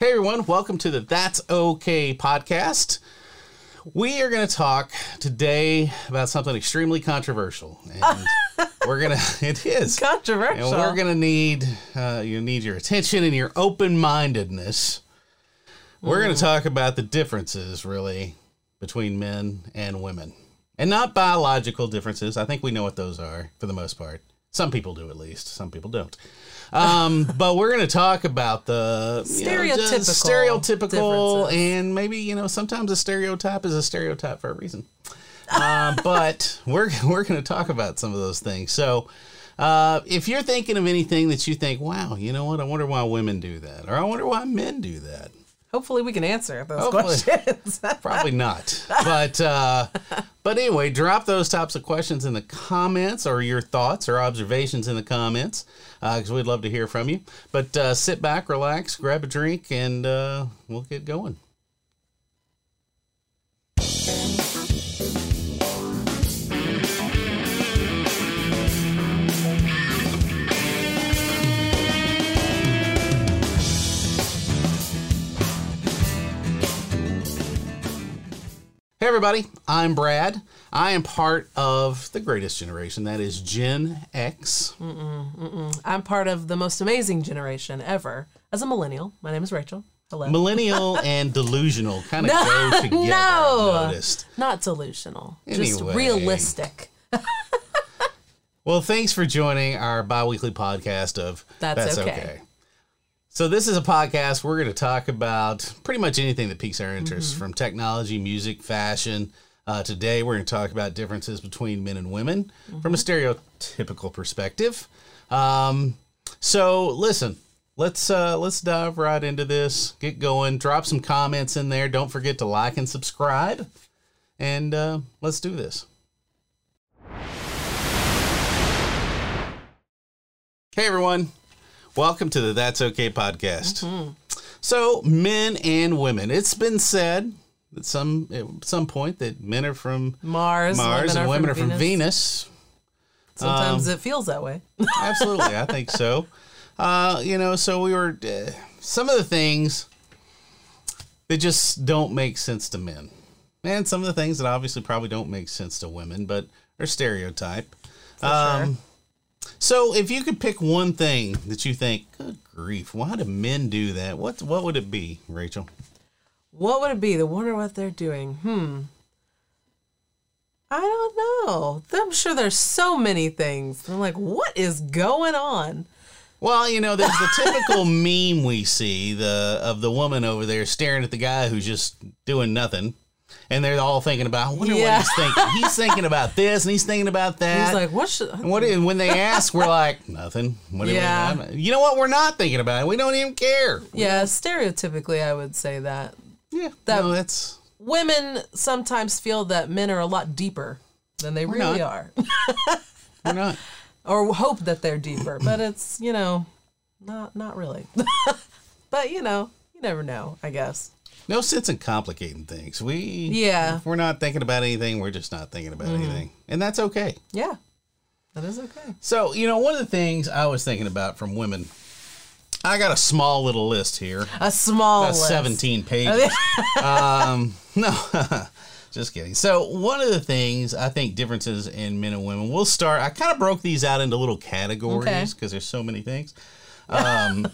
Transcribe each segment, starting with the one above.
Hey everyone, welcome to the That's Okay podcast. We are going to talk today about something extremely controversial, and we're gonna. It is Controversial. and we're gonna need uh, you need your attention and your open mindedness. We're gonna talk about the differences, really, between men and women, and not biological differences. I think we know what those are for the most part. Some people do, at least. Some people don't. Um, but we're going to talk about the you know, Stereotypical stereotypical, and maybe you know sometimes a stereotype is a stereotype for a reason. Uh, but we're we're going to talk about some of those things. So. Uh, if you're thinking of anything that you think, wow, you know what? I wonder why women do that, or I wonder why men do that. Hopefully, we can answer those Hopefully. questions. Probably not. But uh, but anyway, drop those types of questions in the comments or your thoughts or observations in the comments because we'd love to hear from you. But uh, sit back, relax, grab a drink, and uh, we'll get going. Hey, everybody, I'm Brad. I am part of the greatest generation, that is Gen X. I'm part of the most amazing generation ever. As a millennial, my name is Rachel. Hello. Millennial and delusional kind of go together. no. Noticed. Not delusional, just realistic. Well, thanks for joining our bi-weekly podcast of That's Okay. So this is a podcast we're going to talk about pretty much anything that piques our interest, Mm-hmm. from technology, music, fashion. Uh, today we're going to talk about differences between men and women from a Mm-hmm. stereotypical perspective. Um, so listen, let's uh, let's dive right into this. Get going. Drop some comments in there. Don't forget to like and subscribe. And uh, let's do this. Hey everyone, welcome to the That's Okay podcast. So, men and women. It's been said at some at some point that men are from Mars, Mars and women are from from Venus. Sometimes Um, it feels that way. Absolutely, I think so. Uh, you know, so we were uh, some of the things that just don't make sense to men, and some of the things that obviously probably don't make sense to women, but are stereotype. Um, So, if you could pick one thing that you think, good grief, why do men do that? What what would it be, Rachel? What would it be? The wonder what they're doing. Hmm. I don't know. I'm sure there's so many things. I'm like, what is going on? Well, you know, there's the typical meme we see the of the woman over there staring at the guy who's just doing nothing, and they're all thinking about, I wonder Yeah. what he's thinking. He's thinking about this, and he's thinking about that. He's like, what should And what and when they ask, we're like, nothing. What Yeah. I'm- you know what? We're not thinking about it. We don't even care. Yeah, stereotypically, I would say that Yeah, That- no, that's women sometimes feel that men are a lot deeper than they really not. are, we're not. or hope that they're deeper. But it's you know, not not really. but you know, you never know. I guess. No sense in complicating things. We Yeah. If we're not thinking about anything, we're just not thinking about anything, and that's okay. Yeah, that is okay. So, you know, one of the things I was thinking about from women, I got a small little list here, A small about list. 17 pages. um, no, just kidding. So, one of the things I think differences in men and women, we'll start, I kind of broke these out into little categories because there's so many things. Um,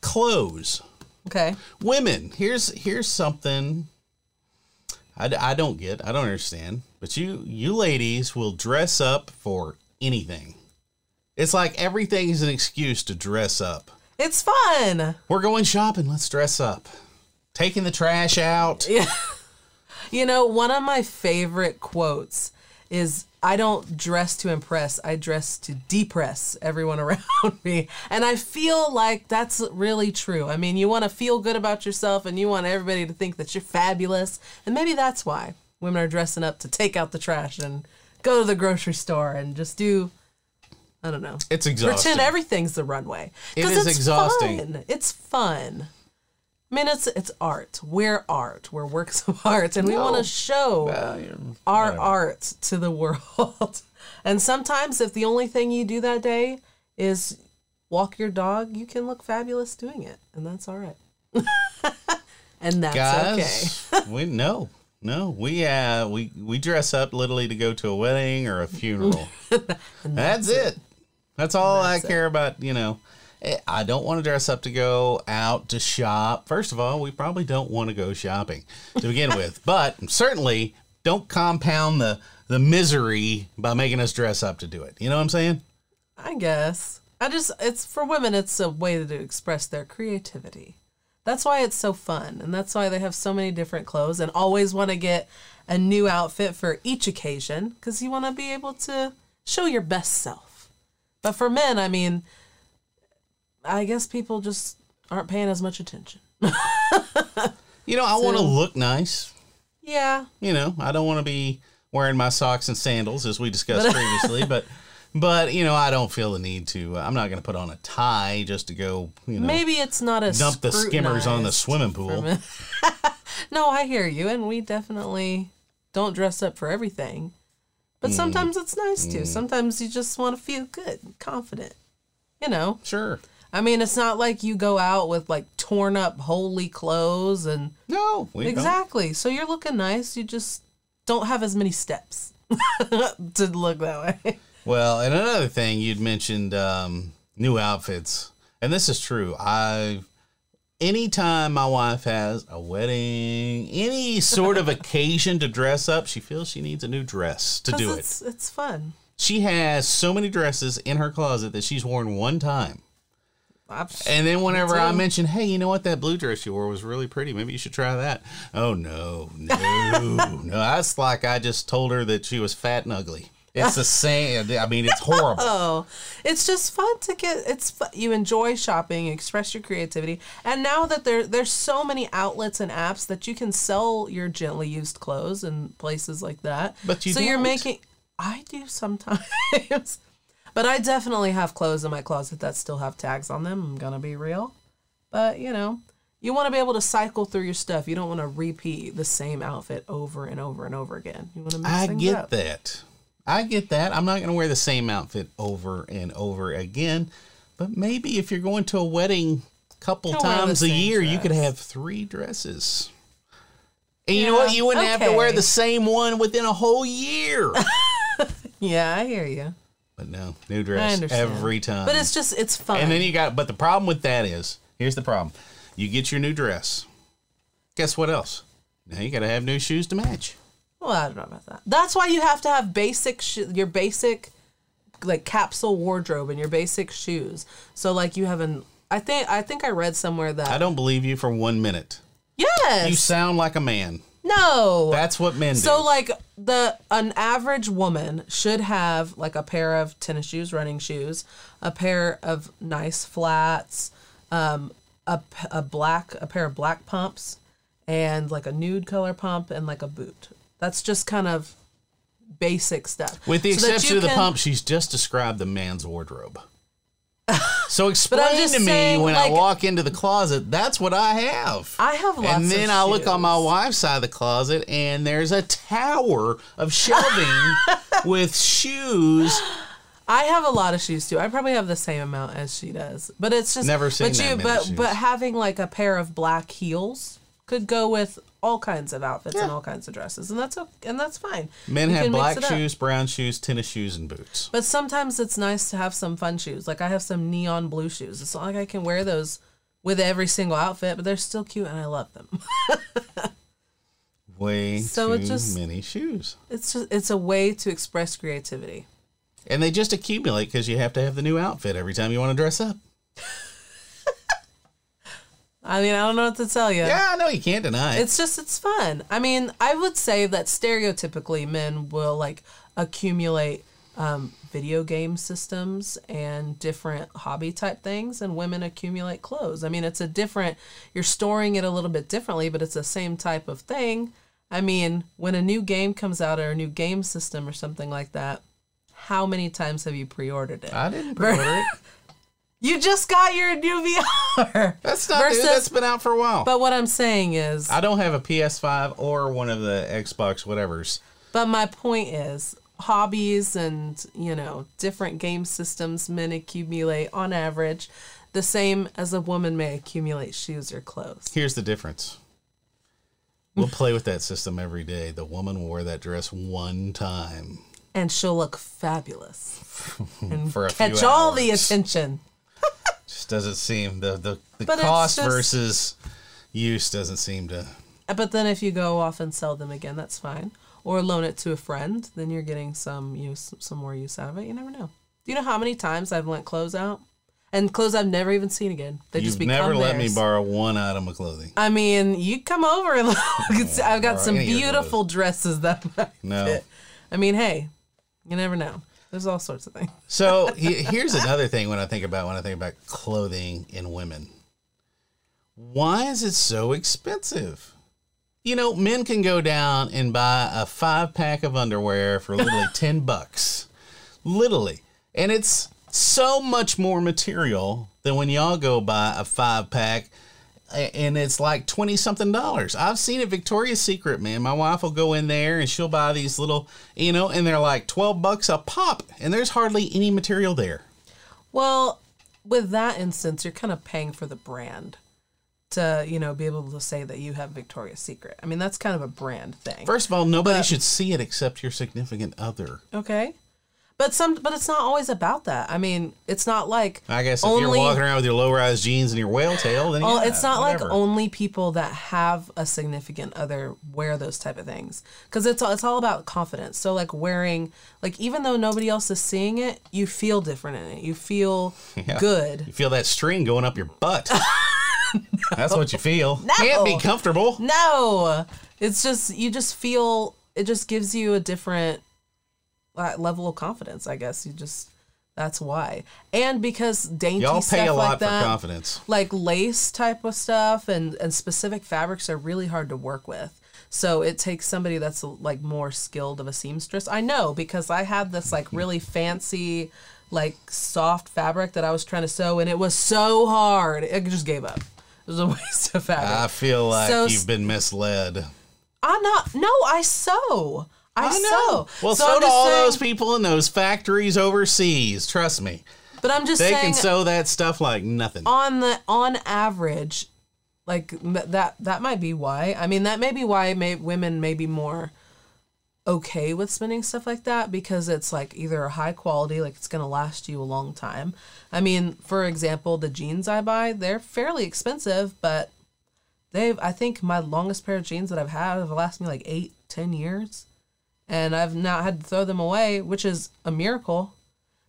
clothes. Okay. Women, here's here's something I, I don't get. I don't understand. But you you ladies will dress up for anything. It's like everything is an excuse to dress up. It's fun. We're going shopping. Let's dress up. Taking the trash out. Yeah. You know, one of my favorite quotes is I don't dress to impress, I dress to depress everyone around me. And I feel like that's really true. I mean, you want to feel good about yourself and you want everybody to think that you're fabulous. And maybe that's why women are dressing up to take out the trash and go to the grocery store and just do I don't know. It's exhausting. Pretend everything's the runway. It is it's exhausting. Fun. It's fun. I mean, it's it's art. We're art. We're works of art, and we want to show our art to the world. and sometimes, if the only thing you do that day is walk your dog, you can look fabulous doing it, and that's all right. and that's Guys, we no. No, we uh we we dress up literally to go to a wedding or a funeral. that's, it. That's all That's I it. care about, you know. I don't want to dress up to go out to shop. First of all, we probably don't want to go shopping to begin with, but certainly don't compound the the misery by making us dress up to do it. You know what I'm saying? I guess. I just it's for women it's a way to express their creativity. That's why it's so fun and that's why they have so many different clothes and always want to get a new outfit for each occasion cuz you want to be able to show your best self. But for men, I mean I guess people just aren't paying as much attention. You know, I want to look nice. Yeah, You know, I don't want to be wearing my socks and sandals as we discussed previously, but but you know, I don't feel the need to. I'm not going to put on a tie just to go. You know, maybe it's not a dump the skimmers on the swimming pool. no, I hear you, and we definitely don't dress up for everything. But Mm. sometimes it's nice to. Sometimes you just want to feel good, confident. You know, Sure. I mean, it's not like you go out with like torn up, holey clothes and No, we don't. exactly. So you're looking nice. You just don't have as many steps to look that way. Well, and another thing you'd mentioned um, new outfits, and this is true. I, anytime my wife has a wedding, any sort of occasion to dress up, she feels she needs a new dress to do it. it's, It's fun. She has so many dresses in her closet that she's worn one time. And then whenever I mentioned, hey, you know what, that blue dress you wore was really pretty. Maybe you should try that. Oh no, no, no. That's like I just told her that she was fat and ugly. It's the same. I mean, it's horrible. Oh, it's just fun to get. It's you enjoy shopping, express your creativity, and now that there there's so many outlets and apps that you can sell your gently used clothes and places like that. But you so you're making. I do sometimes, but I definitely have clothes in my closet that still have tags on them. I'm gonna be real, but you know. You want to be able to cycle through your stuff. You don't want to repeat the same outfit over and over and over again. You want to mix I get up. that. I get that. I'm not going to wear the same outfit over and over again. But maybe if you're going to a wedding a couple times a year, you could have three dresses. And you know what? You wouldn't have to wear the same one within a whole year. Yeah, I hear you. But no, new dress every time. But it's just it's fun. And then you got, but the problem with that is, here's the problem: you get your new dress. Guess what else? Now you got to have new shoes to match. well, I don't know about that. That's why you have to have basic sh- your basic like capsule wardrobe and your basic shoes. So like you have an I think I think I read somewhere that I don't believe you for one minute. yes You sound like a man. No That's what men do. So like the an average woman should have like a pair of tennis shoes, running shoes, a pair of nice flats, um, a, a black a pair of black pumps, and like a nude color pump and like a boot. That's just kind of basic stuff. With the So exception of the can- pump, she's just described the man's wardrobe. So explain to me saying, when I walk into the closet, that's what I have. I have lots and then I look on my wife's side of the closet, and there's a tower of shelving with shoes. I have a lot of shoes too. I probably have the same amount as she does, but it's just Never seen But that you, many but shoes. but having like a pair of black heels could go with all kinds of outfits and all kinds of dresses, and that's okay, and that's fine. Men You have can mix black shoes, brown shoes, tennis shoes, and boots. but sometimes it's nice to have some fun shoes. Like I have some neon blue shoes. It's not like I can wear those with every single outfit, but they're still cute and I love them. Way So it too just- many shoes. It's just it's a way to express creativity. And they just accumulate because you have to have the new outfit every time you want to dress up. I mean, I don't know what to tell you. Yeah, I know you can't deny it. It's just it's fun. I mean, I would say that stereotypically men will like accumulate um, video game systems and different hobby type things, and women accumulate clothes. I mean, it's a different. You're storing it a little bit differently, but it's the same type of thing. I mean, when a new game comes out or a new game system or something like that, how many times have you pre-ordered it? I didn't pre-order it. You just got your new VR. That's not new. That's been out for a while. But what I'm saying is, I don't have a PS5 or one of the Xbox whatevers. But my point is, hobbies and you know different game systems men accumulate on average. the same as a woman may accumulate shoes or clothes. Here's the difference. We'll play with that system every day. The woman wore that dress one time And she'll look fabulous and for a few catch all the attention. Just doesn't seem the the, the But cost just- versus use doesn't seem to. But then if you go off and sell them again, that's fine. Or loan it to a friend, then you're getting some use, some more use out of it. You never know. Do you know how many times I've lent clothes out? And clothes I've never even seen again. They just You've become never let me borrow one item of clothing. I mean, you come over and look. I've got some any of your beautiful dresses that No. fit. I mean, hey, you never know. There's all sorts of things. So he- here's another thing when I think about when I think about clothing in women. Why is it so expensive? You know, men can go down and buy a five pack of underwear for literally ten bucks, literally, and it's so much more material than when y'all go buy a five pack. And it's like twenty something dollars. I've seen it Victoria's Secret, man. My wife will go in there and she'll buy these little, you know, and they're like twelve bucks a pop, and there's hardly any material there. Well, with that instance, you're kind of paying for the brand to, you know, be able to say that you have Victoria's Secret. I mean, that's kind of a brand thing. First of all, nobody But- should see it except your significant other. Okay. But some but it's not always about that. I mean, it's not like I guess if only you're walking around with your low-rise jeans and your whale tail, then Oh, yeah, it's not whatever. like only people that have a significant other wear those type of things because it's all, it's all about confidence. So like wearing like even though nobody else is seeing it, you feel different in it. You feel Yeah. good. You feel that string going up your butt. That's what you feel. Can't be comfortable. No, it's just you just feel it just gives you a different uh, level of confidence. I guess you just that's why, and because dainty Y'all stuff pay a like lot for that, confidence. like lace type of stuff and and specific fabrics are really hard to work with. So it takes somebody that's like more skilled of a seamstress. I know because I had this like really fancy like soft fabric that I was trying to sew and it was so hard. I just gave up. It was a waste of fabric. I feel like So- you've been misled. I'm not. No, I sew. I, sew. Well, so, I'm do all saying- those people in those factories overseas. Trust me, But I'm just they saying, can sew that stuff like nothing. on the on average, like that that might be why. I mean, that may be why may, women may be more okay with spending stuff like that because it's like either a high quality, like it's gonna last you a long time. I mean, for example, the jeans I buy, they're fairly expensive, but they've I think my longest pair of jeans that I've had have lasted me like eight, ten years. And I've not had to throw them away, which is a miracle.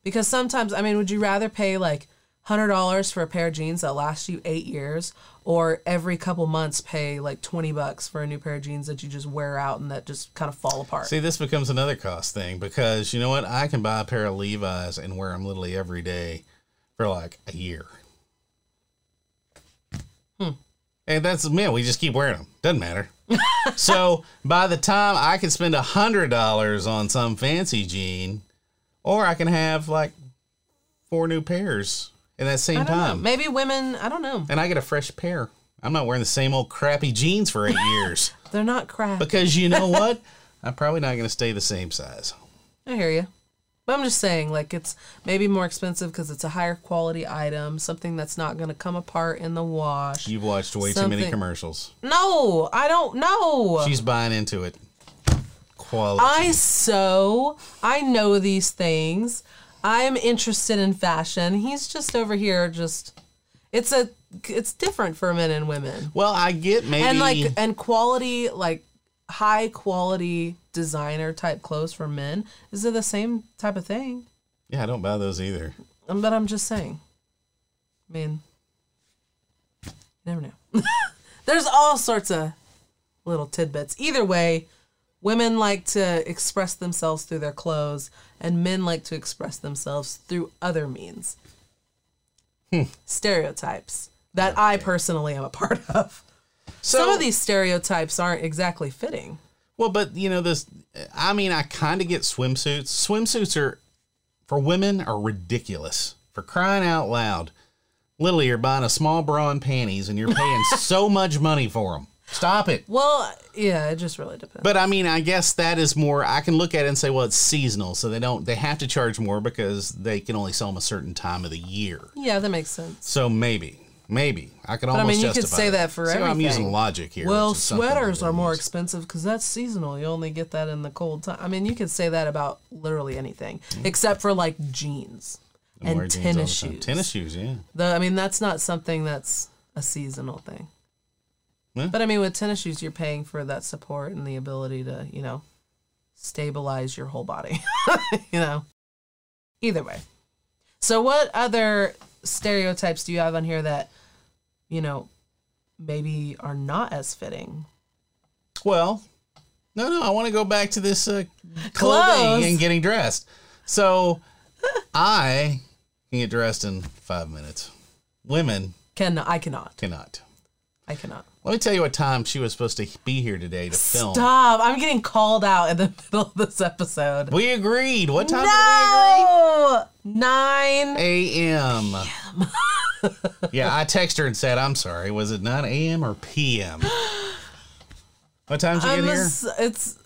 Because sometimes, I mean, would you rather pay like hundred dollars for a pair of jeans that last you eight years, or every couple months pay like twenty bucks for a new pair of jeans that you just wear out and that just kind of fall apart? See, this becomes another cost thing because you know what? I can buy a pair of Levi's and wear them literally every day for like a year. Hmm. And that's man, we just keep wearing them. Doesn't matter. So by the time I can spend a hundred dollars on some fancy jean, or I can have like four new pairs in that same don't know. time, Maybe women, I don't know. and I get a fresh pair. I'm not wearing the same old crappy jeans for eight years They're not crap. because you know what? I'm probably not going to stay the same size. I hear you. But I'm just saying, like, it's maybe more expensive because it's a higher quality item, something that's not going to come apart in the wash. You've watched way too many commercials. No, I don't know. She's buying into it. Quality. I sew. I know these things. I am interested in fashion. He's just over here just it's a it's different for men and women. well, I get maybe. And like and quality like high quality designer type clothes for men is it the same type of thing? yeah, I don't buy those either. Um, But I'm just saying. I mean, never know. There's all sorts of little tidbits. Either way, women like to express themselves through their clothes, and men like to express themselves through other means. Stereotypes that I personally am a part of. So, Some of these stereotypes aren't exactly fitting. Well, but you know this. I mean, I kind of get swimsuits. Swimsuits are for women are ridiculous. For crying out loud, literally, you're buying a small bra and panties, and you're paying so much money for them. Stop it. Well, yeah, it just really depends. But I mean, I guess that is more. I can look at it and say, well, it's seasonal, so they don't. They have to charge more because they can only sell them a certain time of the year. yeah, that makes sense. So maybe, maybe I I almost. mean, you could say it. that for See how I'm using logic here. Well, which is something I sweaters are more expensive because that's seasonal. You only get that in the cold time. I mean, you could say that about literally anything mm-hmm. except for like jeans I and jeans the tennis time. shoes. Tennis shoes, yeah. The, I mean, that's not something that's a seasonal thing. Yeah. But I mean, with tennis shoes, you're paying for that support and the ability to, you know, stabilize your whole body. you know, either way. So, what other stereotypes do you have on here that, you know, maybe are not as fitting? Well, no, no. I want to go back to this uh, clothing and getting dressed. So, I can get dressed in five minutes. Women Can I cannot. cannot. I cannot. Let me tell you what time she was supposed to be here today to film. Stop! I'm getting called out in the middle of this episode. We agreed. What time No, nine. did we agree? A.M. yeah, I texted her and said, "I'm sorry. Was it 9 a.m. or p.m.? What time did you I'm get here? it's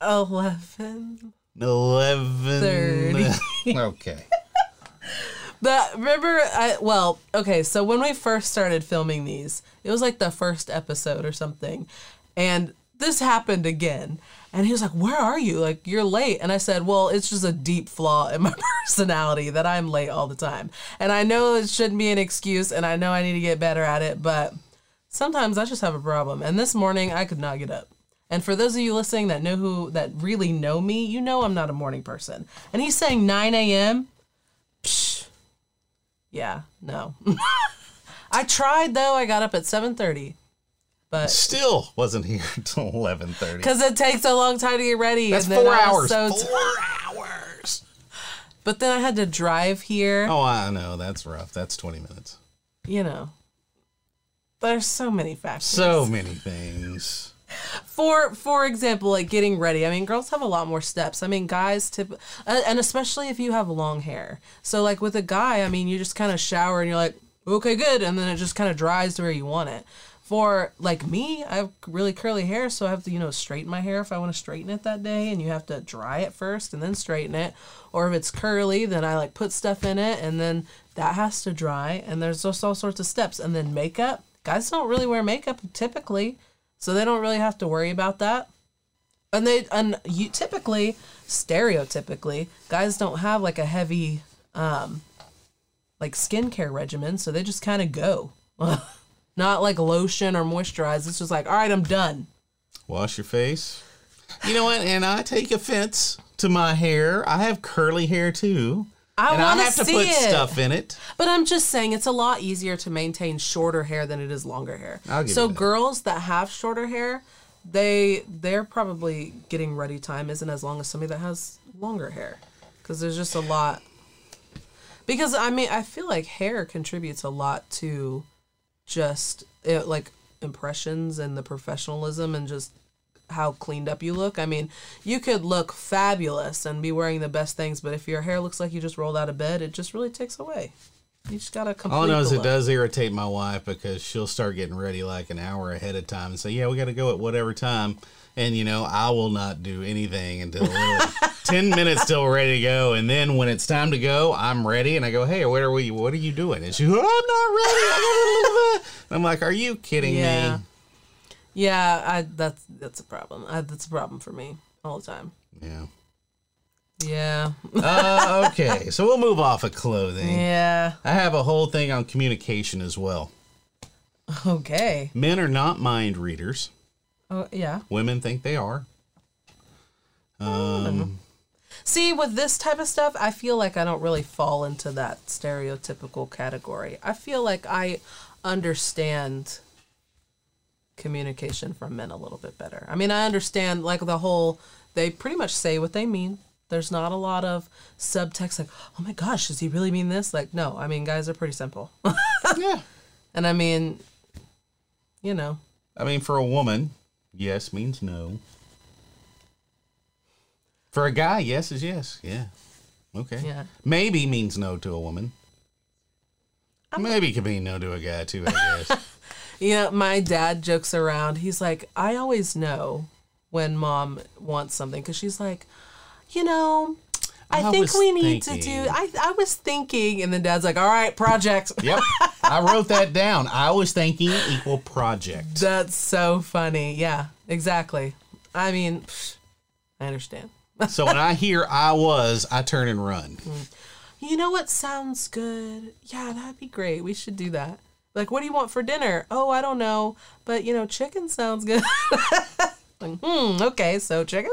eleven. 11. okay. But remember, I well, okay. So when we first started filming these, it was like the first episode or something, and this happened again. And he was like, "Where are you? Like you're late." And I said, "Well, it's just a deep flaw in my personality that I'm late all the time. And I know it shouldn't be an excuse, and I know I need to get better at it, but sometimes I just have a problem. And this morning I could not get up. And for those of you listening that know who that really know me, you know I'm not a morning person. And he's saying 9 a.m. Yeah, no. I tried though. I got up at 7:30, but Still wasn't here until 11:30. because it takes a long time to get ready. That's and then four hours. so four hours. but then I had to drive here. Oh, I know. That's rough. That's 20 minutes. You know, there's so many factors. So many things. For for example like getting ready i mean girls have a lot more steps. I mean guys tip and especially if you have long hair. So like with a guy i mean you just kind of shower and you're like okay good and then it just kind of dries to where you want it. For like me i have really curly hair so i have to you know straighten my hair if i want to straighten it that day and you have to dry it first and then straighten it. Or if it's curly then i like put stuff in it and then that has to dry and there's just all sorts of steps. And then makeup guys don't really wear makeup typically so they don't really have to worry about that. And they and you typically, stereotypically, guys don't have like a heavy um like skincare regimen, so they just kind of go. Not like lotion or moisturize. It's just like, all right, I'm done. Wash your face. You know what? And I take offense to my hair. I have curly hair too. I and I want have to see put it. stuff in it. But I'm just saying it's a lot easier to maintain shorter hair than it is longer hair. So that. girls that have shorter hair, they they're probably getting ready time isn't as long as somebody that has longer hair because there's just a lot. Because I mean, I feel like hair contributes a lot to just it, like impressions and the professionalism and just how cleaned up you look. I mean, you could look fabulous and be wearing the best things, but if your hair looks like you just rolled out of bed, it just really takes away. You just gotta complete. All I know is it does irritate my wife because she'll start getting ready like an hour ahead of time and say, "Yeah, we got to go at whatever time." And you know, I will not do anything until ten minutes till we're ready to go. And then when it's time to go, I'm ready, and I go, "Hey, what are we? What are you doing?" And she, "I'm not ready." I gotta-" And I'm like, "Are you kidding Yeah. me?" Yeah, I that's that's a problem. I, that's a problem for me all the time. Yeah. Yeah, Uh, okay, so we'll move off of clothing. yeah. I have a whole thing on communication as well. Okay. Men are not mind readers. Oh yeah. Women think they are. Um, See, with this type of stuff, I feel like I don't really fall into that stereotypical category. I feel like I understand communication from men a little bit better. I mean, I understand like the whole they pretty much say what they mean. There's not a lot of subtext like, "Oh my gosh, does he really mean this?" Like, no. I mean, guys are pretty simple. yeah. and I mean, you know, I mean, for a woman, yes means no. For a guy, yes is yes. Yeah. Okay. Yeah. Maybe means no to a woman. Maybe could mean no to a guy too, I guess. You know, my dad jokes around. He's like, I always know when mom wants something because she's like, you know, I, I think we need to do. I I was thinking, and then dad's like, all right, project. Yep. I wrote that down. I was thinking equal project. That's so funny. Yeah, exactly. I mean, I understand. So when I hear I was, I turn and run. Mm. You know what sounds good? Yeah, that'd be great. We should do that. Like, what do you want for dinner? Oh, I don't know, but you know, chicken sounds good. like, hmm, okay, so chicken.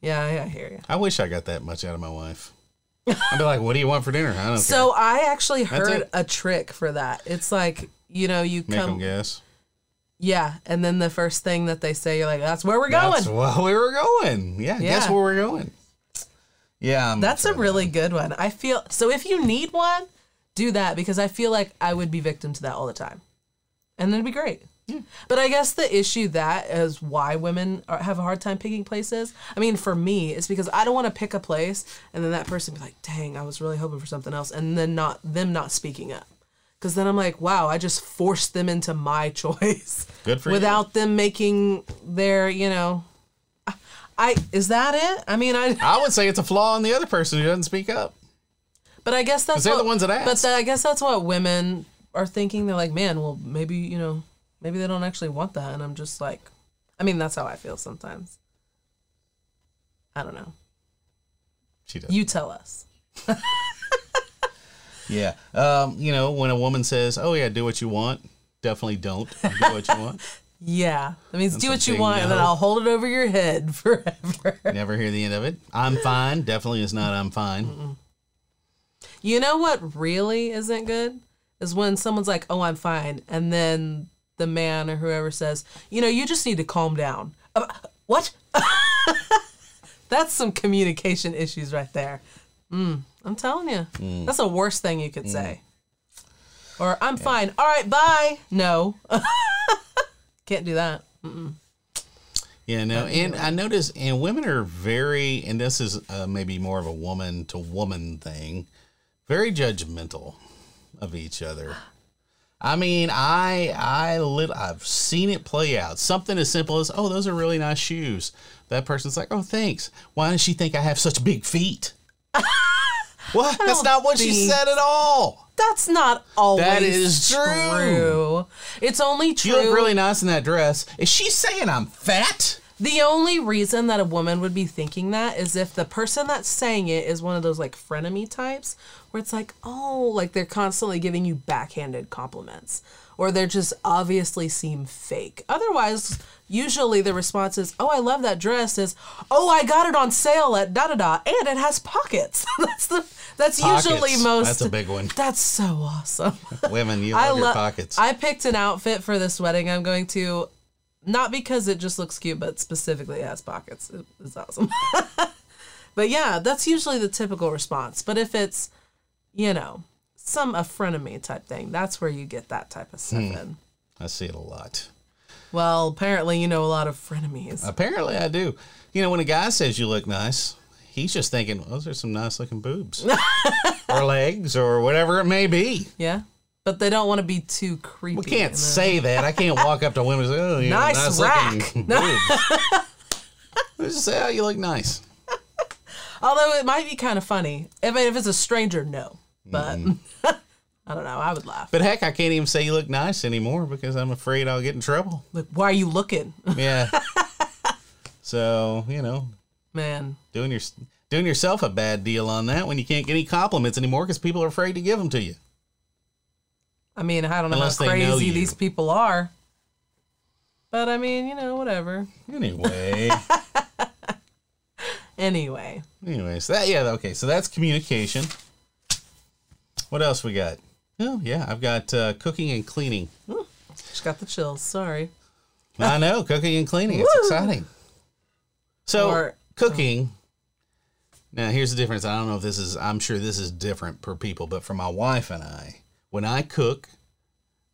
Yeah, yeah, I hear you. I wish I got that much out of my wife. I'd be like, "What do you want for dinner?" I don't So I actually heard a trick for that. It's like you know, you care. Make come, guess. yeah, and then the first thing that they say, you're like, "That's where we're going." That's where we were going. Yeah, guess where we're going. Yeah, I'm That's a really good one. I feel so. If you need one, do that because I feel like I would be victim to that all the time, and it'd be great. But I guess the issue that is why women are, have a hard time picking places. I mean, for me, it's because I don't want to pick a place and then that person be like, "Dang, I was really hoping for something else," and then not them not speaking up. Because then I'm like, wow, I just forced them into my choice Good for you. without them making their, you know, I, I is that it? I mean, I I would say it's a flaw in the other person who doesn't speak up. But I guess that's they're what, the ones that But ask. the, I guess that's what women are thinking. They're like, man, well, maybe you know, maybe they don't actually want that. And I'm just like, I mean, that's how I feel sometimes. I don't know. She does. You tell us. Yeah. Um, you know, when a woman says, "Oh yeah, do what you want," definitely don't do what you want. Yeah, that means do what you want, and then. I'll hold it over your head forever. Never hear the end of it. I'm fine. Definitely is not. I'm fine. You know what really isn't good is when someone's like, "Oh, I'm fine," and then the man or whoever says, "You know, you just need to calm down." Uh, what? That's some communication issues right there. Mm, I'm telling you, that's the worst thing you could say. Or I'm fine. All right, bye. No, can't do that. Yeah, no, and I notice, and women are very, and this is uh, maybe more of a woman to woman thing, very judgmental of each other. I mean, I I lit, I've seen it play out. Something as simple as, "Oh, those are really nice shoes." That person's like, "Oh, thanks." Why does she think I have such big feet? what? That's not what she said at all. That's not always That is true. true. It's only true. You look really nice in that dress. Is she saying I'm fat? The only reason that a woman would be thinking that is if the person that's saying it is one of those like frenemy types where it's like, oh, like they're constantly giving you backhanded compliments or they're just obviously seem fake. Otherwise, usually the response is, oh, I love that dress is, oh, I got it on sale at da da da and it has pockets. that's the that's usually most That's a big one. That's so awesome. Women, you I love your pockets. I picked an outfit for this wedding I'm going to, not because it just looks cute, but specifically it has pockets. It- It's awesome. but yeah, that's usually the typical response. But if it's, you know, some a frenemy type thing, that's where you get that type of Hmm. stuff in. I see it a lot. Well, apparently you know a lot of frenemies. Apparently, I do. You know, when a guy says you look nice, he's just thinking, those are some nice looking boobs or legs or whatever it may be. yeah. But they don't want to be too creepy. We can't say that. I can't walk up to women and say, oh, you Nice nice rack." Let's just say, oh, you look nice. Although it might be kind of funny. If, if it's a stranger, no. But mm-hmm. I don't know. I would laugh. But heck, I can't even say you look nice anymore because I'm afraid I'll get in trouble. Like, why are you looking? Yeah. so, you know, Man, doing your doing yourself a bad deal on that when you can't get any compliments anymore because people are afraid to give them to you. I mean, I don't know Unless how they know crazy these people are. But I mean, you know, whatever. Anyway. Anyway, Anyways, that yeah, okay. So that's communication. What else we got? Oh yeah, I've got uh, cooking and cleaning. just got the chills. Sorry. I know cooking and cleaning. It's Woo! exciting. So Or- cooking. Now here's the difference. I don't know if this is. I'm sure this is different per people, but for my wife and I, when I cook,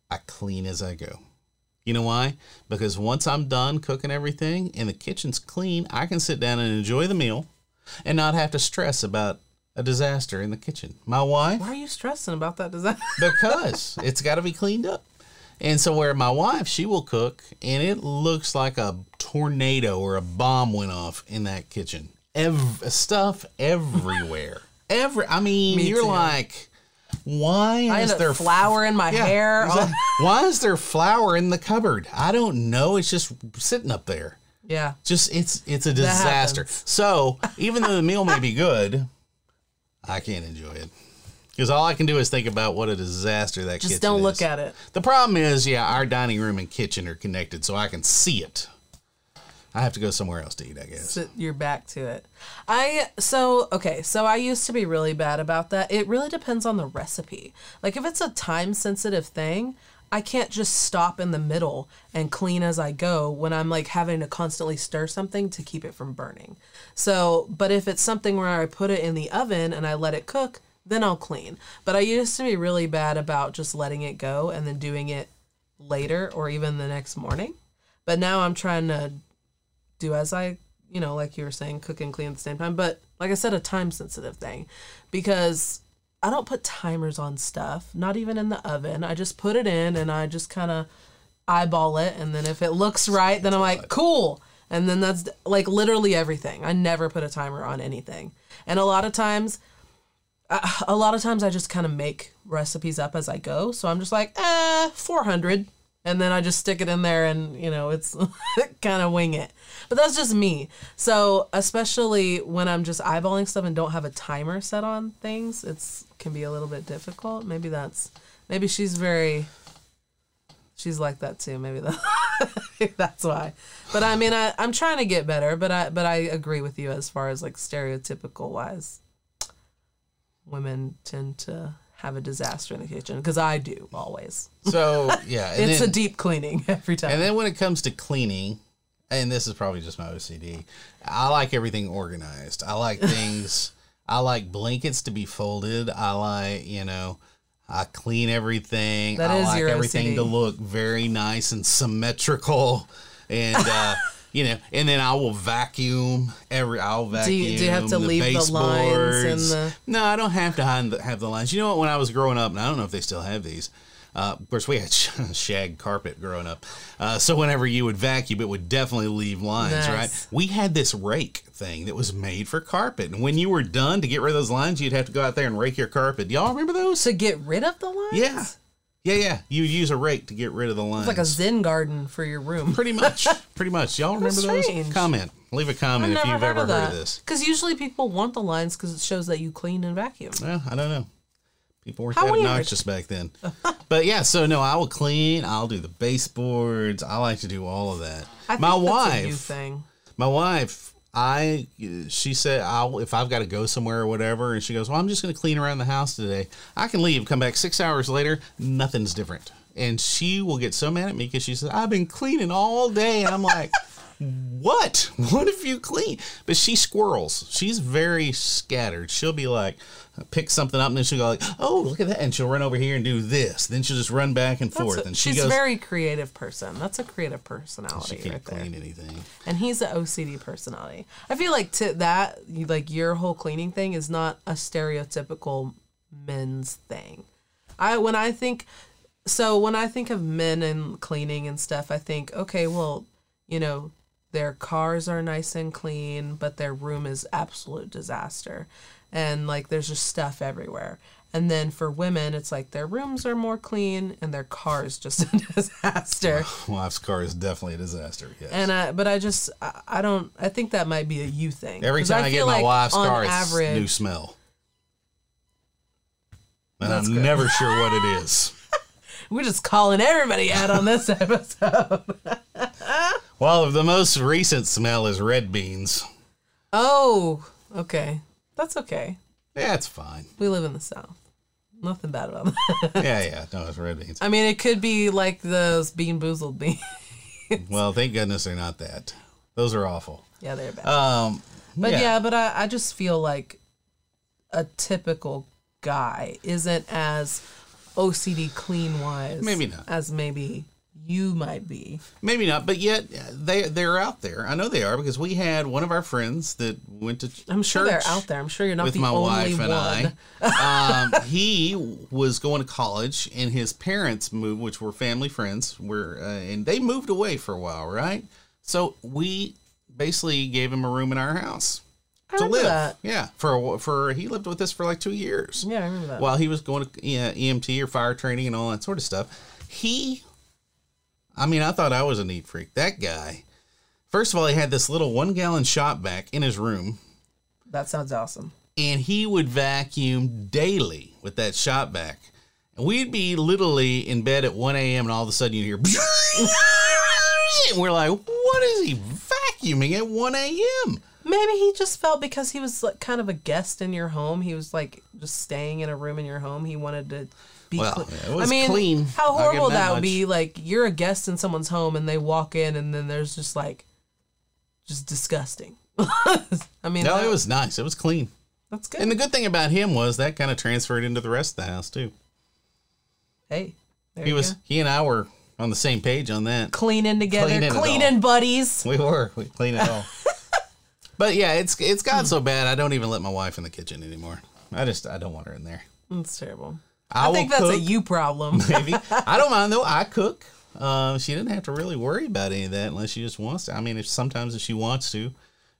I clean as I go. You know why? Because once I'm done cooking everything and the kitchen's clean, I can sit down and enjoy the meal, and not have to stress about a disaster in the kitchen. My wife, Why are you stressing about that disaster? because it's got to be cleaned up. And so where my wife, she will cook, and it looks like a tornado or a bomb went off in that kitchen. Ev- stuff everywhere. Every, I mean, Me you're too. like, why I is there flour in my Yeah, hair. Oh, exactly. Why is there flour in the cupboard? I don't know. It's just sitting up there. yeah. Just it's it's a disaster. So even though the meal may be good, I can't enjoy it because all I can do is think about what a disaster that Just kitchen don't is. look at it. The problem is, yeah, our dining room and kitchen are connected, so I can see it. I have to go somewhere else to eat, I guess. you are back to it. I so okay, so I used to be really bad about that. It really depends on the recipe. Like if it's a time sensitive thing, I can't just stop in the middle and clean as I go when I'm like having to constantly stir something to keep it from burning. So, but if it's something where I put it in the oven and I let it cook, then I'll clean. But I used to be really bad about just letting it go and then doing it later or even the next morning. But now I'm trying to do as I, you know, like you were saying, cook and clean at the same time. But like I said, a time sensitive thing because I don't put timers on stuff, not even in the oven. I just put it in and I just kind of eyeball it. And then if it looks right, then I'm like, cool. And then that's like literally everything. I never put a timer on anything. And a lot of times, a- lot of times I just kind of make recipes up as I go. So I'm just like, eh, 400. And then I just stick it in there and, you know, it's kind of wing it. But that's just me. So, especially when I'm just eyeballing stuff and don't have a timer set on things, it's can be a little bit difficult. Maybe that's maybe she's very she's like that too. Maybe that that's why. But I mean, I I'm trying to get better, but I but I agree with you as far as like stereotypical wise women tend to have a disaster in the kitchen because I do always. So yeah, it's then, a deep cleaning every time. and then when it comes to cleaning, and this is probably just my OCD, I like everything organized. I like things. I like blankets to be folded. I like you know. I clean everything. That I is like your everything OCD. to look very nice and symmetrical, and uh, you know, and then I will vacuum every. I'll vacuum. you- do you have to leave the lines the- No, I don't have to have the lines. You know what? When I was growing up, and I don't know if they still have these. Uh, of course, we had shag carpet growing up, uh, so whenever you would vacuum, it would definitely leave lines, Nice. right? We had this rake thing that was made for carpet, and when you were done to get rid of those lines, you'd have to go out there and rake your carpet. Y'all remember those? to get rid of the lines? Yeah, yeah, yeah. You would use a rake to get rid of the lines. It's like a zen garden for your room. pretty much, pretty much. Y'all remember those? Comment, leave a comment if you've never ever heard heard of of this. Because usually people want the lines because it shows that you clean and vacuum. Well, I don't know. People weren't How that weird. obnoxious back then. but yeah, so no, I will clean. I'll do the baseboards. I like to do all of that. I my think that's a wife, my wife, I she said I'll if I've got to go somewhere or whatever, and she goes, well, I'm just going to clean around the house today. I can leave, come back six hours later, nothing's different, and she will get so mad at me because she says I've been cleaning all day, and I'm like. What? What if you clean? But she squirrels. She's very scattered. She'll be like, pick something up, and then she'll go like, "Oh, look at that!" And she'll run over here and do this. Then she'll just run back and That's forth. a- and she she's goes, a very creative person. That's a creative "She personality can't right there. anything." And he's an OCD personality. I feel like to that, like your whole cleaning thing is not a stereotypical men's thing. I when I think so when I think of men and cleaning and stuff, I think okay, well, you know, their cars are nice and clean, but their room is absolute disaster. And like there's just stuff everywhere. And then for women, it's like their rooms are more clean and their car is just a disaster. Wife's car is definitely a disaster. Yes. And I, but I just, I, I don't, I think that might be a you thing. Every time I, get my like wife's car, it's average, new smell. And I'm good. never sure what it is. we're just calling everybody out on this episode. Well, the most recent smell is red beans. Oh, okay, that's okay. Yeah, it's fine. We live in the South. Nothing bad about that. Yeah, yeah. No, it's red beans. I mean, it could be like those BeanBoozled beans. Well, thank goodness they're not that. Those are awful. yeah, they're bad. Um, But yeah, but I, I just feel like a typical guy isn't as OCD clean wise Maybe not. as maybe you might be. Maybe not, but yet they they're out there. I know they are because we had one of our friends that went to I'm sure they're out there. I'm sure you're not with the my wife and one. I. Um, he was going to college, and his parents moved, which were family friends, were uh, and they moved away for a while, right? So we basically gave him a room in our house I to live. that. Yeah, for for he lived with us for like two years Yeah, I remember that. while he was going to yeah, EMT or fire training and all that sort of stuff. He, I mean, I thought I was a neat freak. That guy, first of all, he had this little one gallon shop vac in his room, that sounds awesome. and he would vacuum daily with that shop vac. And we'd be literally in bed at 1 a.m. and all of a sudden you'd hear, and we're like, what is he vacuuming at 1 a.m.? Maybe he just felt because he was like kind of a guest in your home. He was like just staying in a room in your home. He wanted to be Well, clean. it was I mean, clean. how horrible that that, would be. Like you're a guest in someone's home and they walk in and then there's just like, just disgusting. I mean, No, that- it was nice. It was clean. that's good. And the good thing about him was that kind of transferred into the rest of the house too. hey, He was go. he and I were on the same page on that. cleaning together, Cleaning cleaning buddies. We were. We clean it all. but yeah, it's it's got hmm. so bad I don't even let my wife in the kitchen anymore. I just I don't want her in there. That's terrible. I, I, think that's a you problem. maybe. I don't mind though. I cook. Uh, she didn't have to really worry about any of that unless she just wants to. I mean, if sometimes if she wants to,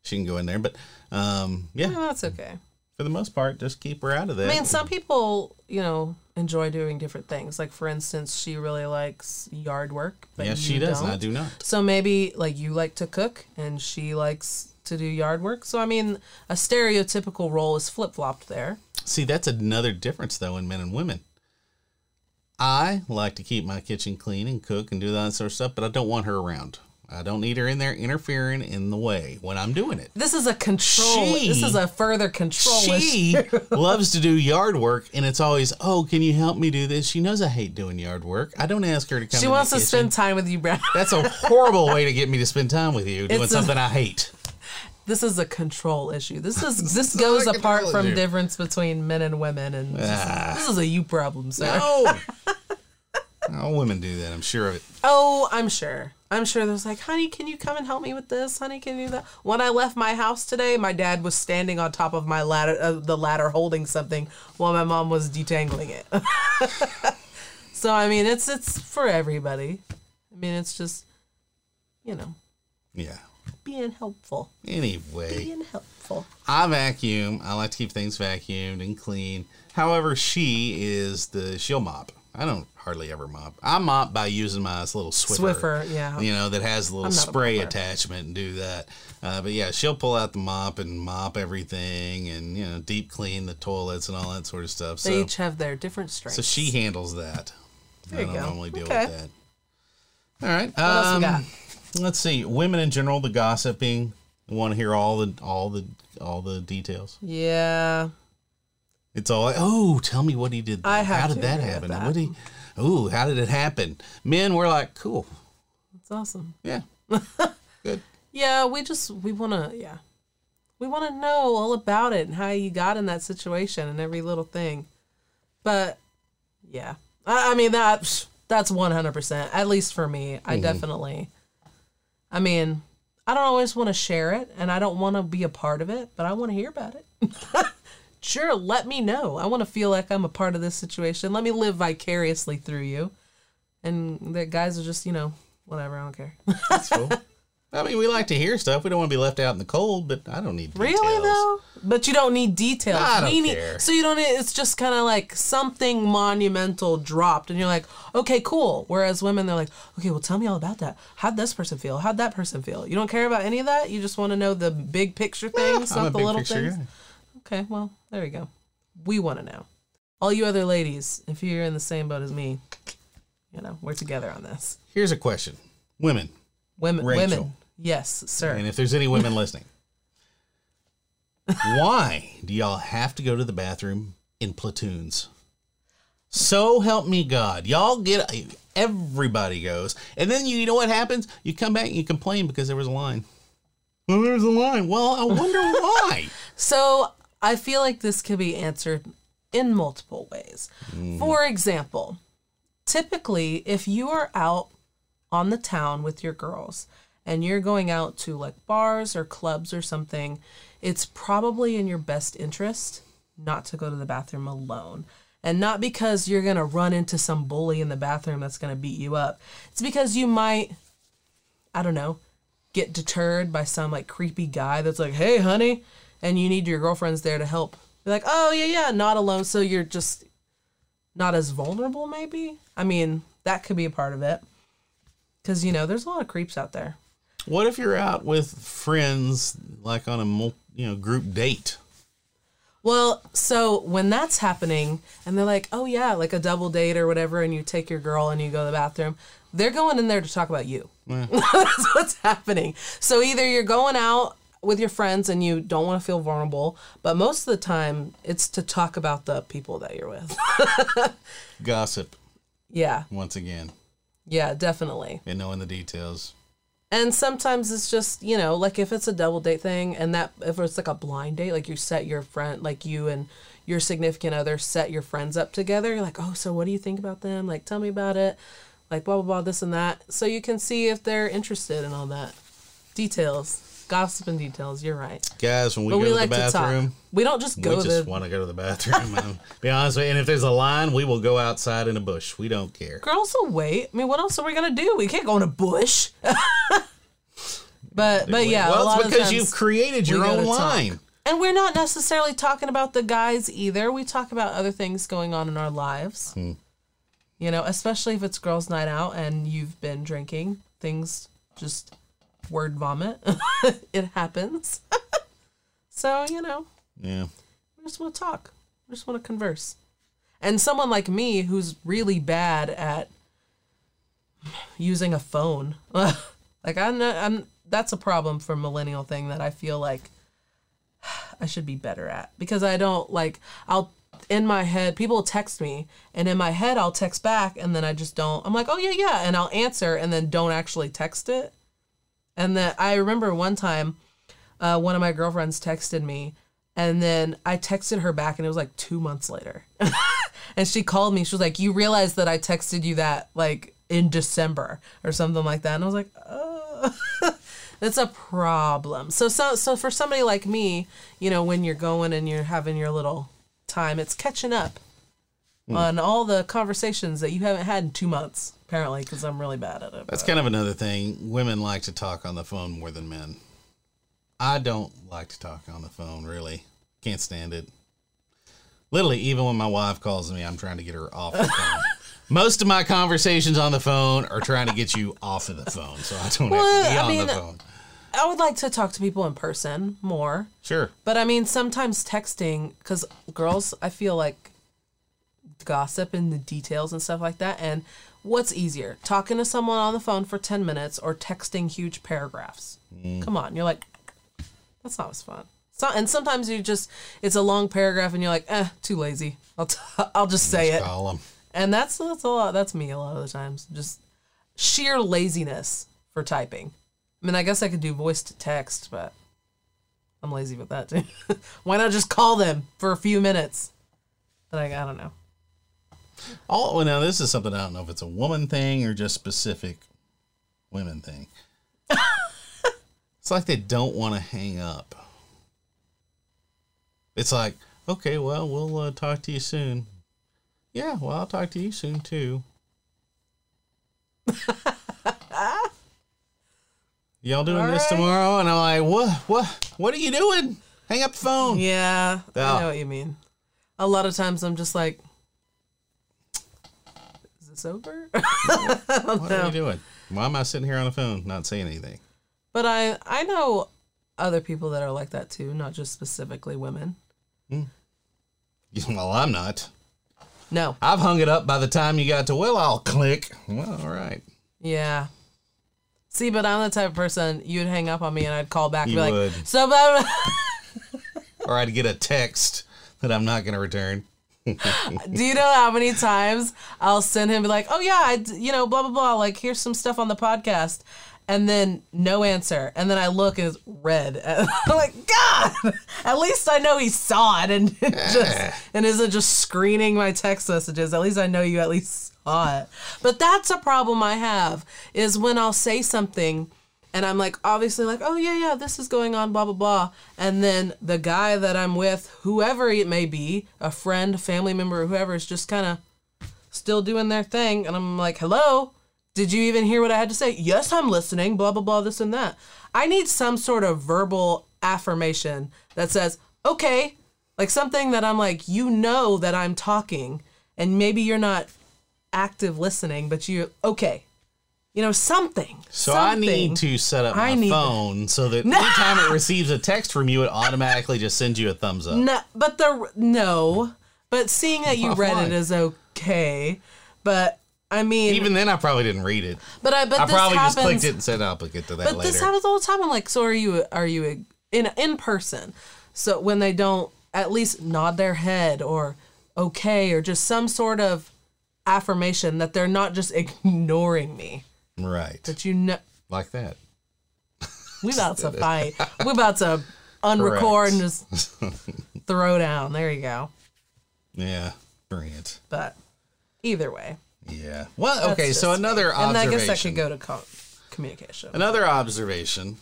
she can go in there. But um, yeah, No, that's okay. for the most part, just keep her out of that. I mean, some people, you know, enjoy doing different things. Like, for instance, she really likes yard work, but yes, she does, Don't. I do not. So maybe like you like to cook, and she likes to do yard work. So I mean, a stereotypical role is flip flopped there. See, that's another difference though in men and women. I like to keep my kitchen clean and cook and do that sort of stuff, but I don't want her around. I don't need her in there interfering in the way when I'm doing it. This is a control. She- this is a further control She loves to do yard work, and it's always, "Oh, can you help me do this?" She knows I hate doing yard work. I don't ask her to come. She wants to kitchen. spend time with you, Brad. That's a horrible way to get me to spend time with you doing It's something I hate. This is a control issue. This is this goes apart from issue. difference between men and women, and this, Ah. is, this is a you problem, sir. No. All women do that. I'm sure of it. Oh, I'm sure. I'm sure there's like, honey, can you come and help me with this? Honey, can you do that? When I left my house today, my dad was standing on top of my ladder, uh, the ladder, holding something, while my mom was detangling it. so I mean, it's it's for everybody. I mean, it's just, you know, Yeah. being helpful, Anyway. being helpful. I vacuum. I like to keep things vacuumed and clean. However, she is the she'll mop. I don't hardly ever mop. I mop by using my little Swiffer. Swiffer, yeah. You know that has a little not a spray attachment and do that. Uh, but yeah, she'll pull out the mop and mop everything and you know deep clean the toilets and all that sort of stuff. They So each have their different strengths. so she handles that. There I you don't go. normally deal Okay. with that. All right. What else we got? Let's see. Women in general, the gossiping. Want to hear all the all the all the details. Yeah. It's all like, oh, tell me what he did. I have how did that happen? that. What he? Ooh, how did it happen? Men, we're like, cool, It's awesome. yeah, good. Yeah, we just we want to yeah. We want to know all about it and how you got in that situation and every little thing. But yeah. I, I mean that that's 100% at least for me. I mm-hmm. definitely I mean, I don't always want to share it and I don't want to be a part of it, but I want to hear about it. sure, let me know. I want to feel like I'm a part of this situation. Let me live vicariously through you. And the guys are just, you know, whatever, I don't care. That's cool. I mean, we like to hear stuff. We don't want to be left out in the cold, but I don't need details. Really though? But you don't need details. I don't need- care. So you don't. Need, it's just kind of like something monumental dropped, and you're like, okay, cool. Whereas women, they're like, okay, well, tell me all about that. How'd this person feel? How'd that person feel? You don't care about any of that. You just want to know the big picture things, not the little things. guy. Okay, well, there you go. We want to know. All you other ladies, if you're in the same boat as me, you know, we're together on this. Here's a question: Women, Women, Rachel. women, yes, sir. and if there's any women listening, why do y'all have to go to the bathroom in platoons? So help me God, y'all get everybody goes, and then you, you know what happens? You come back and you complain because there was a line. Well, there's a line. Well, I wonder why. So I feel like this could be answered in multiple ways. Mm-hmm. For example, typically, if you are out on the town with your girls and you're going out to like bars or clubs or something, it's probably in your best interest not to go to the bathroom alone. And not because you're going to run into some bully in the bathroom that's going to beat you up. It's because you might, I don't know, get deterred by some like creepy guy that's like, hey, honey, and you need your girlfriends there to help. Be like, oh, yeah, yeah, not alone. So you're just not as vulnerable, maybe? I mean, that could be a part of it. Because, you know, there's a lot of creeps out there. What if you're out with friends, like on a you know group date? Well, so when that's happening and they're like, oh, yeah, like a double date or whatever, and you take your girl and you go to the bathroom, they're going in there to talk about you. that's what's happening. So either you're going out with your friends and you don't want to feel vulnerable, but most of the time it's to talk about the people that you're with. Gossip yeah, once again, yeah, definitely. and knowing the details. And sometimes it's just, you know, like if it's a double date thing and that if it's like a blind date, like you set your friend like you and your significant other set your friends up together, you're like, "Oh, so what do you think about them? Like tell me about it." Like blah blah blah this and that. So you can see if they're interested in all that. Details. Gossip and details, you're right. Guys, when we But go we to like the to bathroom, We don't just go. we just to want to go to the bathroom. be honest with you. And if there's a line, we will go outside in a bush. We don't care. girls will wait. I mean, what else are we gonna do? We can't go in a bush. but but yeah, a well, lot it's because you've created your own to talk. line. And we're not necessarily talking about the guys either. We talk about other things going on in our lives. Hmm. You know, especially if it's girls' night out and you've been drinking, things just word vomit. it happens. so, you know, Yeah. we just want to talk. We just want to converse. And someone like me who's really bad at using a phone. like I'm, not, I'm that's a problem for millennial thing that I feel like I should be better at because I don't like I'll in my head people text me and in my head I'll text back and then I just don't I'm like oh yeah yeah and I'll answer and then don't actually text it and then I remember one time uh, one of my girlfriends texted me and then I texted her back and it was like two months later and she called me she was like you realize that I texted you that like in December or something like that and I was like oh it's a problem. So so so for somebody like me, you know, when you're going and you're having your little time, it's catching up on all the conversations that you haven't had in two months. Apparently, because I'm really bad at it. That's kind of another thing. Women like to talk on the phone more than men. I don't like to talk on the phone, really. Can't stand it. Literally, even when my wife calls me, I'm trying to get her off the phone. Most of my conversations on the phone are trying to get you off of the phone, so I don't Well, have to be I on mean- the phone. I would like to talk to people in person more, Sure. but I mean sometimes texting because girls, I feel like gossip and the details and stuff like that. And what's easier, talking to someone on the phone for ten minutes or texting huge paragraphs? Come on, you're like, that's not as fun. So, and sometimes you just it's a long paragraph and you're like, eh, too lazy. I'll t- I'll just say it. Call 'em. And that's that's a lot. That's me a lot of the times. Just sheer laziness for typing. I mean, I guess I could do voice to text, but I'm lazy with that too. Why not just call them for a few minutes? But I, I don't know. All well, now this is something I don't know if it's a woman thing or just specific women thing. it's like they don't want to hang up. It's like, okay, well, we'll uh, talk to you soon. Yeah, well, I'll talk to you soon too. Y'all doing All this right. tomorrow? And I'm like, what? What? What are you doing? Hang up the phone. Yeah, Yeah. I know what you mean. A lot of times I'm just like, over? What are you doing? Why am I sitting here on the phone not saying anything? but I I know other people that are like that too, not just specifically women. Hmm. Well, I'm not. No. I've hung it up by the time you got to, well, I'll click. Well, all right. Yeah. See, but I'm the type of person you'd hang up on me and I'd call back and You be like, would. so blah, blah, Or I'd get a text that I'm not going to return. Do you know how many times I'll send him like, oh yeah, you know, blah blah blah. Like here's some stuff on the podcast, and then no answer, and then I look and it's red. And I'm like, God, at least I know he saw it and just and isn't just screening my text messages. At least I know you at least saw it. But that's a problem I have is when I'll say something and I'm like obviously like, "Oh yeah, yeah, this is going on blah blah blah." And then the guy that I'm with, whoever it may be, a friend, family member, whoever is just kind of still doing their thing and I'm like, "Hello? Did you even hear what I had to say?" "Yes, I'm listening." blah blah blah this and that. I need some sort of verbal affirmation that says, "Okay, like something that I'm like, you know that I'm talking, and maybe you're not active listening, but you okay, you know something. So I need to set up my phone so that anytime it receives a text from you, it automatically just sends you a thumbs up. No, but the no, but seeing that you read it is okay. But I mean, Even then, I probably didn't read it. but I but I this probably happens, just clicked it and said, "I'll get to that But later." this happens all the time. I'm like, so are you? Are you in in person? So when they don't at least nod their head or okay or just some sort of affirmation that they're not just ignoring me. Right, That you know like that. we about to fight. we about to unrecord and just throw down. There you go. Yeah, brilliant. But either way. Yeah. Well, okay. So just me. another And I guess that could go to co- communication. Another observation.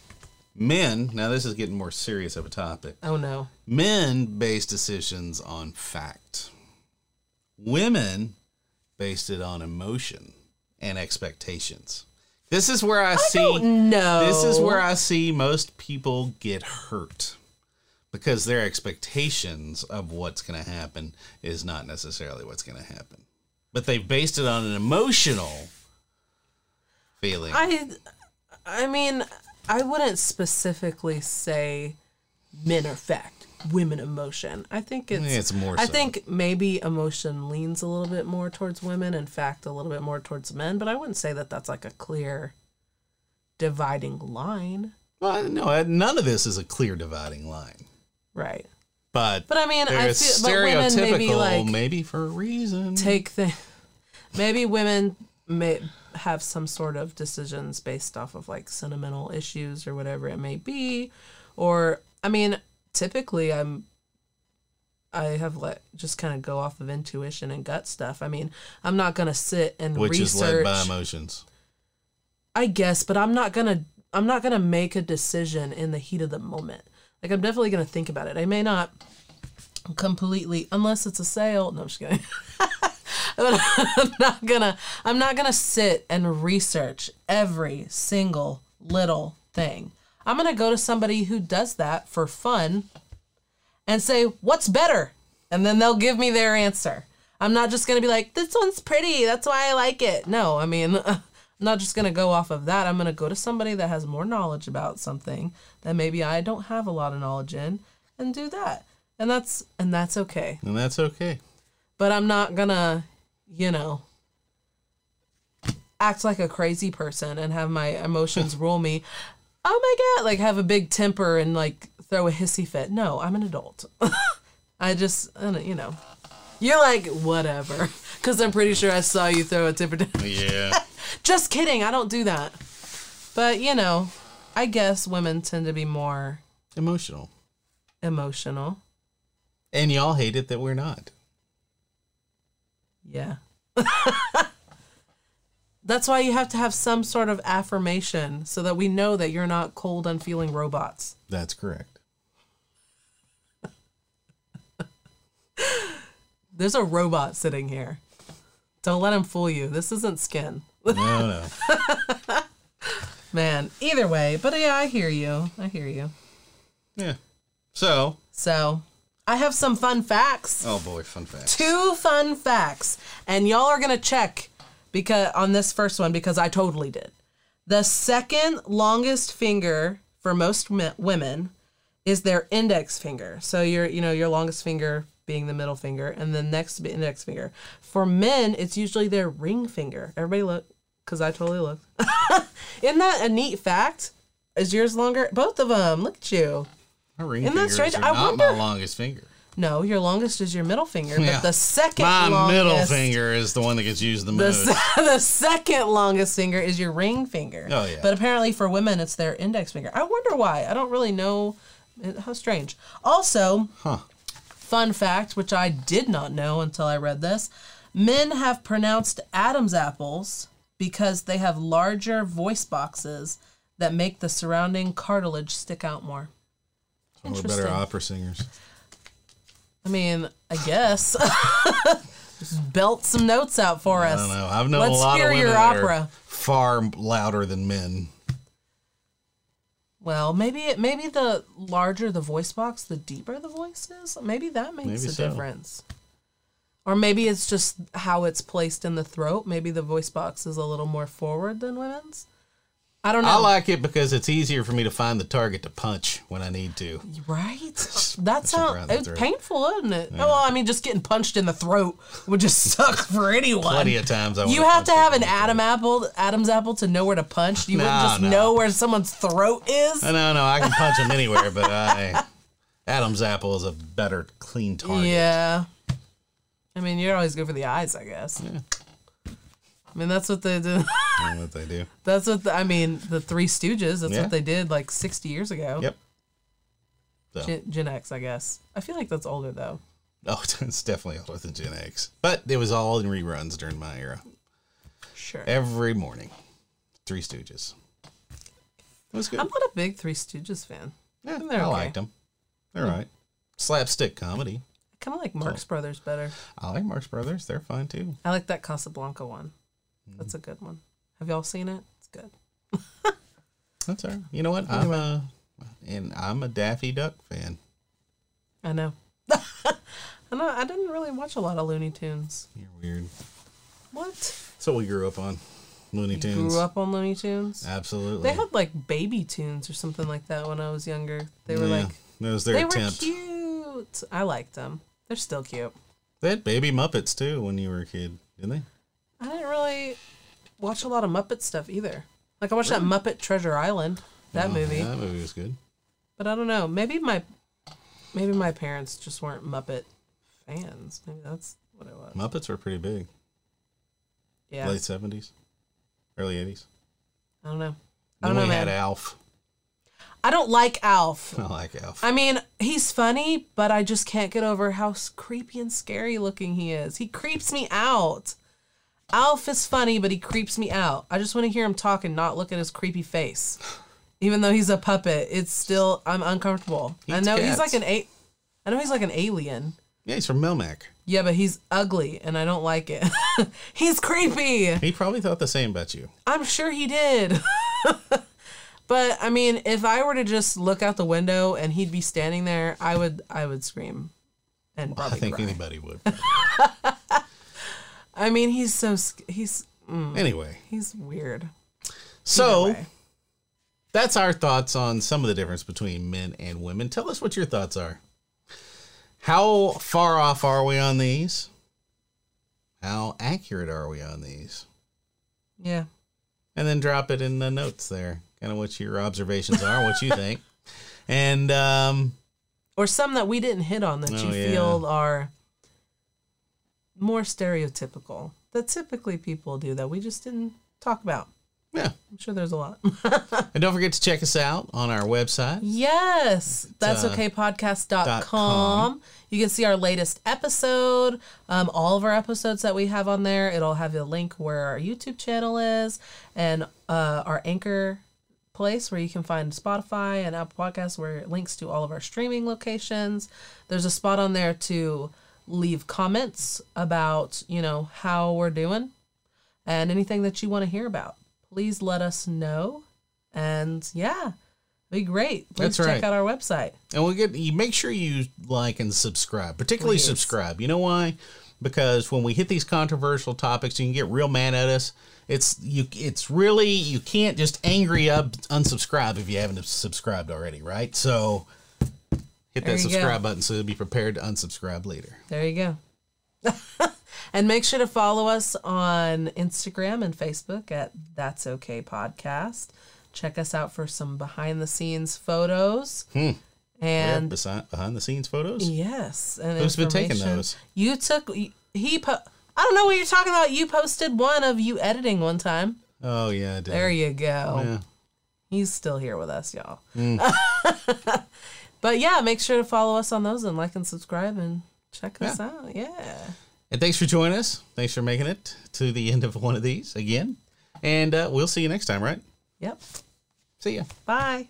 Men. Now this is getting more serious of a topic. Oh no. Men base decisions on fact. Women based it on emotion and expectations. This is where I, see No. this is where I see most people get hurt because their expectations of what's going to happen is not necessarily what's going to happen. But they've based it on an emotional feeling. I I mean, I wouldn't specifically say men are fact, women emotion. I think it's Yeah, it's more I so. think maybe emotion leans a little bit more towards women In fact a little bit more towards men, but I wouldn't say that that's like a clear dividing line, well, no, none of this is a clear dividing line. right? But But I mean, I feel but women maybe stereotypical, like maybe for a reason. take the maybe women may have some sort of decisions based off of like sentimental issues or whatever it may be or i mean typically i'm i have let just kind of go off of intuition and gut stuff i mean i'm not gonna sit and which is led research by emotions. i guess but i'm not gonna i'm not gonna make a decision in the heat of the moment like i'm definitely gonna think about it i may not completely unless it's a sale no i'm just kidding I'm not gonna I'm not gonna sit and research every single little thing. I'm gonna go to somebody who does that for fun and say, What's better? And then they'll give me their answer. I'm not just gonna be like, This one's pretty, that's why I like it. No, I mean I'm not just gonna go off of that. I'm gonna go to somebody that has more knowledge about something that maybe I don't have a lot of knowledge in and do that. And that's and that's okay And that's okay. but I'm not gonna, you know, act like a crazy person and have my emotions rule me. Oh my god, like have a big temper and like throw a hissy fit. No, I'm an adult. I just, I you know, you're like whatever, because I'm pretty sure I saw you throw a temper. Yeah. just kidding, I don't do that. But you know, I guess women tend to be more Emotional. emotional. And y'all hate it that we're not. Yeah. That's why you have to have some sort of affirmation so that we know that you're not cold, unfeeling robots. That's correct. There's a robot sitting here. Don't let him fool you. This isn't skin. No, no. Man, either way, but yeah, I hear you. I hear you. Yeah. So, So, I have some fun facts. oh boy, fun facts. Two fun facts. And y'all are going to check because on this first one because I totally did. The second longest finger for most me- women is their index finger. So your you know your longest finger being the middle finger and the next index finger. For men, it's usually their ring finger. Everybody look cuz I totally looked. Isn't that a neat fact? Is yours longer? Both of them. Look at you. My ring Isn't that strange? are I not wonder- my longest finger. No, your longest is your middle finger, Yeah. but the second My longest middle finger is the one that gets used the The, most. se- the second longest finger is your ring finger. Oh, yeah. But apparently for women, it's their index finger. I wonder why. I don't really know. How strange. Also, Huh. fun fact, which I did not know until I read this Men have pronounced Adam's apples because they have larger voice boxes that make the surrounding cartilage stick out more. We're better opera singers. I mean, I guess. Just belt some notes out for us. I don't know. I've known Let's a lot hear of women your opera. far louder than men. Well, maybe it, maybe the larger the voice box, the deeper the voice is. Maybe that makes Maybe a so. difference. Or maybe it's just how it's placed in the throat. Maybe the voice box is a little more forward than women's. I don't know. I like it because it's easier for me to find the target to punch when I need to. right? Push That sounds—it's painful, isn't it? Oh, well, I mean, just getting punched in the throat would just suck for anyone. Plenty of times I You have to have an Adam apple, Adam's apple, to know where to punch. You wouldn't just no. know where someone's throat is. No, no, I can punch him anywhere, but I, Adam's apple is a better clean target. Yeah. I mean, you're always good for the eyes, I guess. I mean, that's what they do. What they do. that's what the, I mean. The Three Stooges. That's Yeah. what they did like 60 years ago. Yep. So, Gen, Gen X, I guess. I feel like that's older though. oh, it's definitely older than Gen X, but it was all in reruns during my era. Sure. Every morning, Three Stooges. It was good. I'm not a big Three Stooges fan. yeah, they're I okay. liked them. They're hmm. right. Slapstick comedy. I kind of like Marx oh. Brothers better. I like Marx Brothers. They're fine too. I like that Casablanca one. That's a good one. Have y'all seen it? It's good. That's all right. You know what? I'm a and I'm a Daffy Duck fan. I know. I know. I didn't really watch a lot of Looney Tunes. You're weird. What? So we grew up on Looney Tunes. Grew up on Looney Tunes. Absolutely. They had like baby tunes or something like that when I was younger. They were Yeah, like that was their they attempt. were cute. I liked them. They're still cute. They had baby Muppets too when you were a kid, didn't they? I didn't really watch a lot of Muppet stuff either. Like I watched that Muppet Treasure Island, that Oh, movie, Yeah, that movie was good. but I don't know. Maybe my maybe my parents just weren't Muppet fans. Maybe that's what it was. Muppets were pretty big. Yeah, Late seventies, early eighties. I don't know. I don't we know, had man. Alf. I don't like Alf. I like Alf. I mean, he's funny, but I just can't get over how creepy and scary looking he is. He creeps me out. Alf is funny, but he creeps me out. I just want to hear him talk and not look at his creepy face. Even though he's a puppet, it's still I'm uncomfortable. I Eats know he's cats. like an a I know he's like an alien. yeah, he's from Melmac. Yeah, but he's ugly and I don't like it. he's creepy. He probably thought the same about you. I'm sure he did. but I mean, if I were to just look out the window and he'd be standing there, I would I would scream and probably I think cry. anybody would. I mean, he's so sc- he's anyway, he's weird. so that's our thoughts on some of the difference between men and women. Tell us what your thoughts are. How far off are we on these? How accurate are we on these? yeah, And then drop it in the notes there. Kind of what your observations are, what you think. And um, or some that we didn't hit on that Oh, you yeah. feel are more stereotypical that typically people do that we just didn't talk about. yeah. I'm sure there's a lot. And don't forget to check us out on our website. Yes, that's uh, okay dot podcast.com. com. You can see our latest episode, um, all of our episodes that we have on there. It'll have a link where our YouTube channel is and uh, our anchor place where you can find Spotify and Apple Podcasts where it links to all of our streaming locations. There's a spot on there to leave comments about, you know, how we're doing and anything that you want to hear about. Please let us know. And yeah, be great. Please That's check right. out our website. And we'll get you make sure you like and subscribe, particularly Please. subscribe. You know why? Because when we hit these controversial topics, you can get real mad at us. It's you. It's really you can't just angry up unsubscribe if you haven't subscribed already, right? So hit There that you go. subscribe button so you'll be prepared to unsubscribe later. There you go. and make sure to follow us on Instagram and Facebook at That's Okay Podcast. Check us out for some behind the scenes photos. Hmm. And behind, behind the scenes photos. yes, and Who's been taking those? You took he po- I don't know what you're talking about. You posted one of you editing one time. Oh yeah, I did. There you go. Yeah. He's still here with us, y'all. Hmm. but yeah, make sure to follow us on those and like and subscribe and check us out. Yeah. And thanks for joining us. Thanks for making it to the end of one of these again. And uh, we'll see you next time, right? Yep. See ya. Bye.